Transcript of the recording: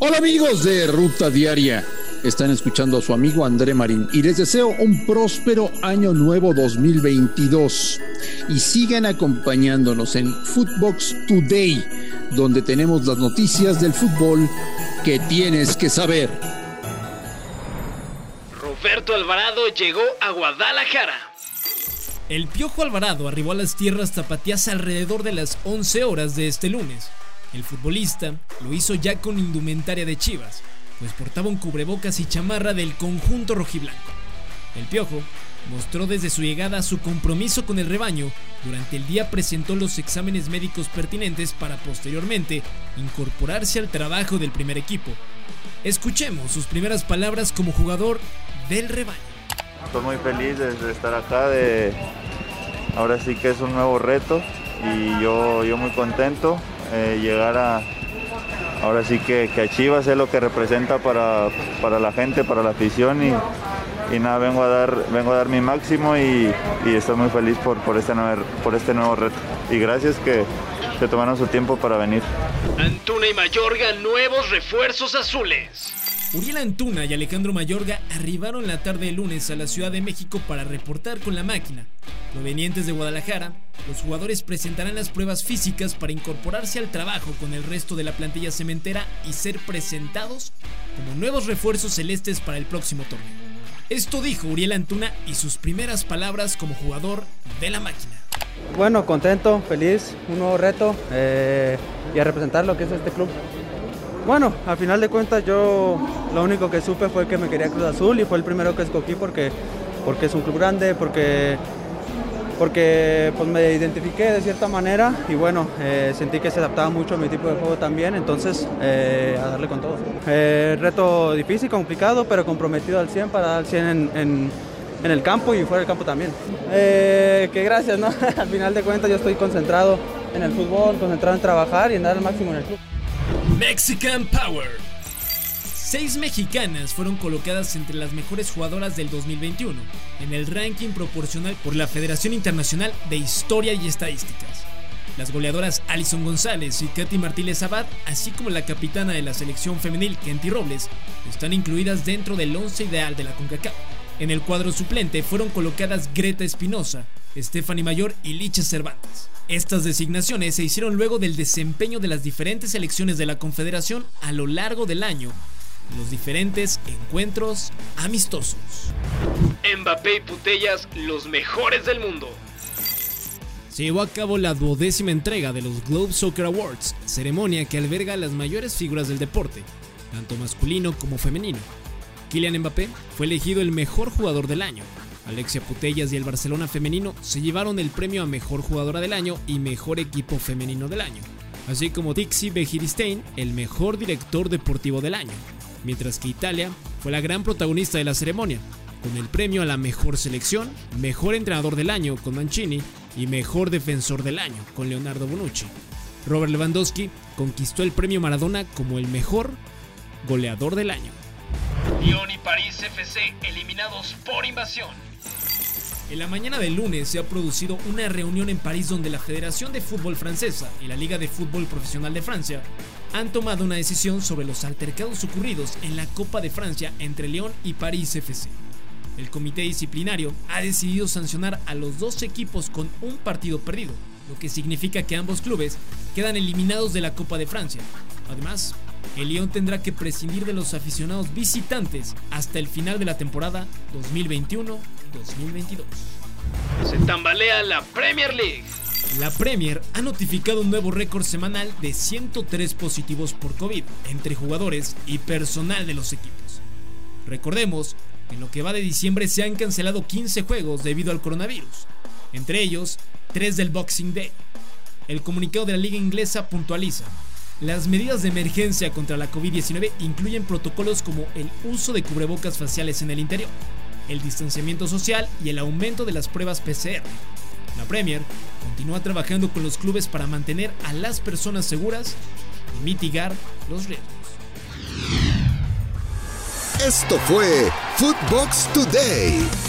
Hola amigos de Ruta Diaria. Están escuchando a su amigo André Marín y les deseo un próspero año nuevo 2022. Y sigan acompañándonos en Footbox Today, donde tenemos las noticias del fútbol que tienes que saber. Roberto Alvarado llegó a Guadalajara. El Piojo Alvarado arribó a las tierras tapatías alrededor de las 11 horas de este lunes. El futbolista lo hizo ya con indumentaria de Chivas, pues portaba un cubrebocas y chamarra del conjunto rojiblanco. El Piojo mostró desde su llegada su compromiso con el rebaño. Durante el día presentó los exámenes médicos pertinentes para posteriormente incorporarse al trabajo del primer equipo. Escuchemos sus primeras palabras como jugador del rebaño. Estoy muy feliz de, estar acá, de ahora sí que es un nuevo reto y yo, yo muy contento eh, llegar a, ahora sí que, que, a Chivas es lo que representa para, para la gente, para la afición y, y nada, vengo a dar, vengo a dar mi máximo y, y estoy muy feliz por, por, este nuevo, por este nuevo reto. Y gracias que se tomaron su tiempo para venir. Antuna y Mayorga, nuevos refuerzos azules. Uriel Antuna y Alejandro Mayorga arribaron la tarde de lunes a la Ciudad de México para reportar con la máquina. Provenientes de Guadalajara, los jugadores presentarán las pruebas físicas para incorporarse al trabajo con el resto de la plantilla cementera y ser presentados como nuevos refuerzos celestes para el próximo torneo. Esto dijo Uriel Antuna y sus primeras palabras como jugador de la máquina. Bueno, contento, feliz, un nuevo reto eh, y a representar lo que es este club. Bueno, al final de cuentas yo lo único que supe fue que me quería Cruz Azul y fue el primero que escogí porque, porque es un club grande, porque, porque pues me identifiqué de cierta manera y bueno, eh, sentí que se adaptaba mucho a mi tipo de juego también, entonces eh, a darle con todo. Eh, reto difícil, complicado, pero comprometido al 100 para dar al 100 en, en, el campo y fuera del campo también. que gracias, ¿no? al final de cuentas yo estoy concentrado en el fútbol, concentrado en trabajar y en dar el máximo en el club. Mexican Power. Seis mexicanas fueron colocadas entre las mejores jugadoras del 2021 en el ranking proporcional por la Federación Internacional de Historia y Estadísticas. Las goleadoras Alison González y Katy Martínez Abad, así como la capitana de la selección femenil Kenty Robles, están incluidas dentro del once ideal de la CONCACAF. En el cuadro suplente fueron colocadas Greta Espinosa, Stephanie Mayor y Licha Cervantes. Estas designaciones se hicieron luego del desempeño de las diferentes selecciones de la Confederación a lo largo del año, los diferentes encuentros amistosos. Mbappé y Putellas, los mejores del mundo. Se llevó a cabo la duodécima entrega de los Globe Soccer Awards, ceremonia que alberga a las mayores figuras del deporte, tanto masculino como femenino. Kylian Mbappé fue elegido el mejor jugador del año, Alexia Putellas y el Barcelona femenino se llevaron el premio a Mejor Jugadora del Año y Mejor Equipo Femenino del Año, así como Dixie Begiristein el Mejor Director Deportivo del Año, mientras que Italia fue la gran protagonista de la ceremonia, con el premio a la Mejor Selección, Mejor Entrenador del Año con Mancini y Mejor Defensor del Año con Leonardo Bonucci. Robert Lewandowski conquistó el premio Maradona como el mejor goleador del año. Lyon y París FC eliminados por invasión. En la mañana del lunes se ha producido una reunión en París donde la Federación de Fútbol Francesa y la Liga de Fútbol Profesional de Francia han tomado una decisión sobre los altercados ocurridos en la Copa de Francia entre Lyon y París FC. El comité disciplinario ha decidido sancionar a los dos equipos con un partido perdido, lo que significa que ambos clubes quedan eliminados de la Copa de Francia. Además, el Lyon tendrá que prescindir de los aficionados visitantes hasta el final de la temporada 2021-2022. Se tambalea la Premier League. La Premier ha notificado un nuevo récord semanal de 103 positivos por COVID entre jugadores y personal de los equipos. Recordemos que en lo que va de diciembre se han cancelado 15 juegos debido al coronavirus, entre ellos 3 del Boxing Day. El comunicado de la liga inglesa puntualiza las medidas de emergencia contra la COVID-19 incluyen protocolos como el uso de cubrebocas faciales en el interior, el distanciamiento social y el aumento de las pruebas PCR. La Premier continúa trabajando con los clubes para mantener a las personas seguras y mitigar los riesgos. Esto fue Footbox Today.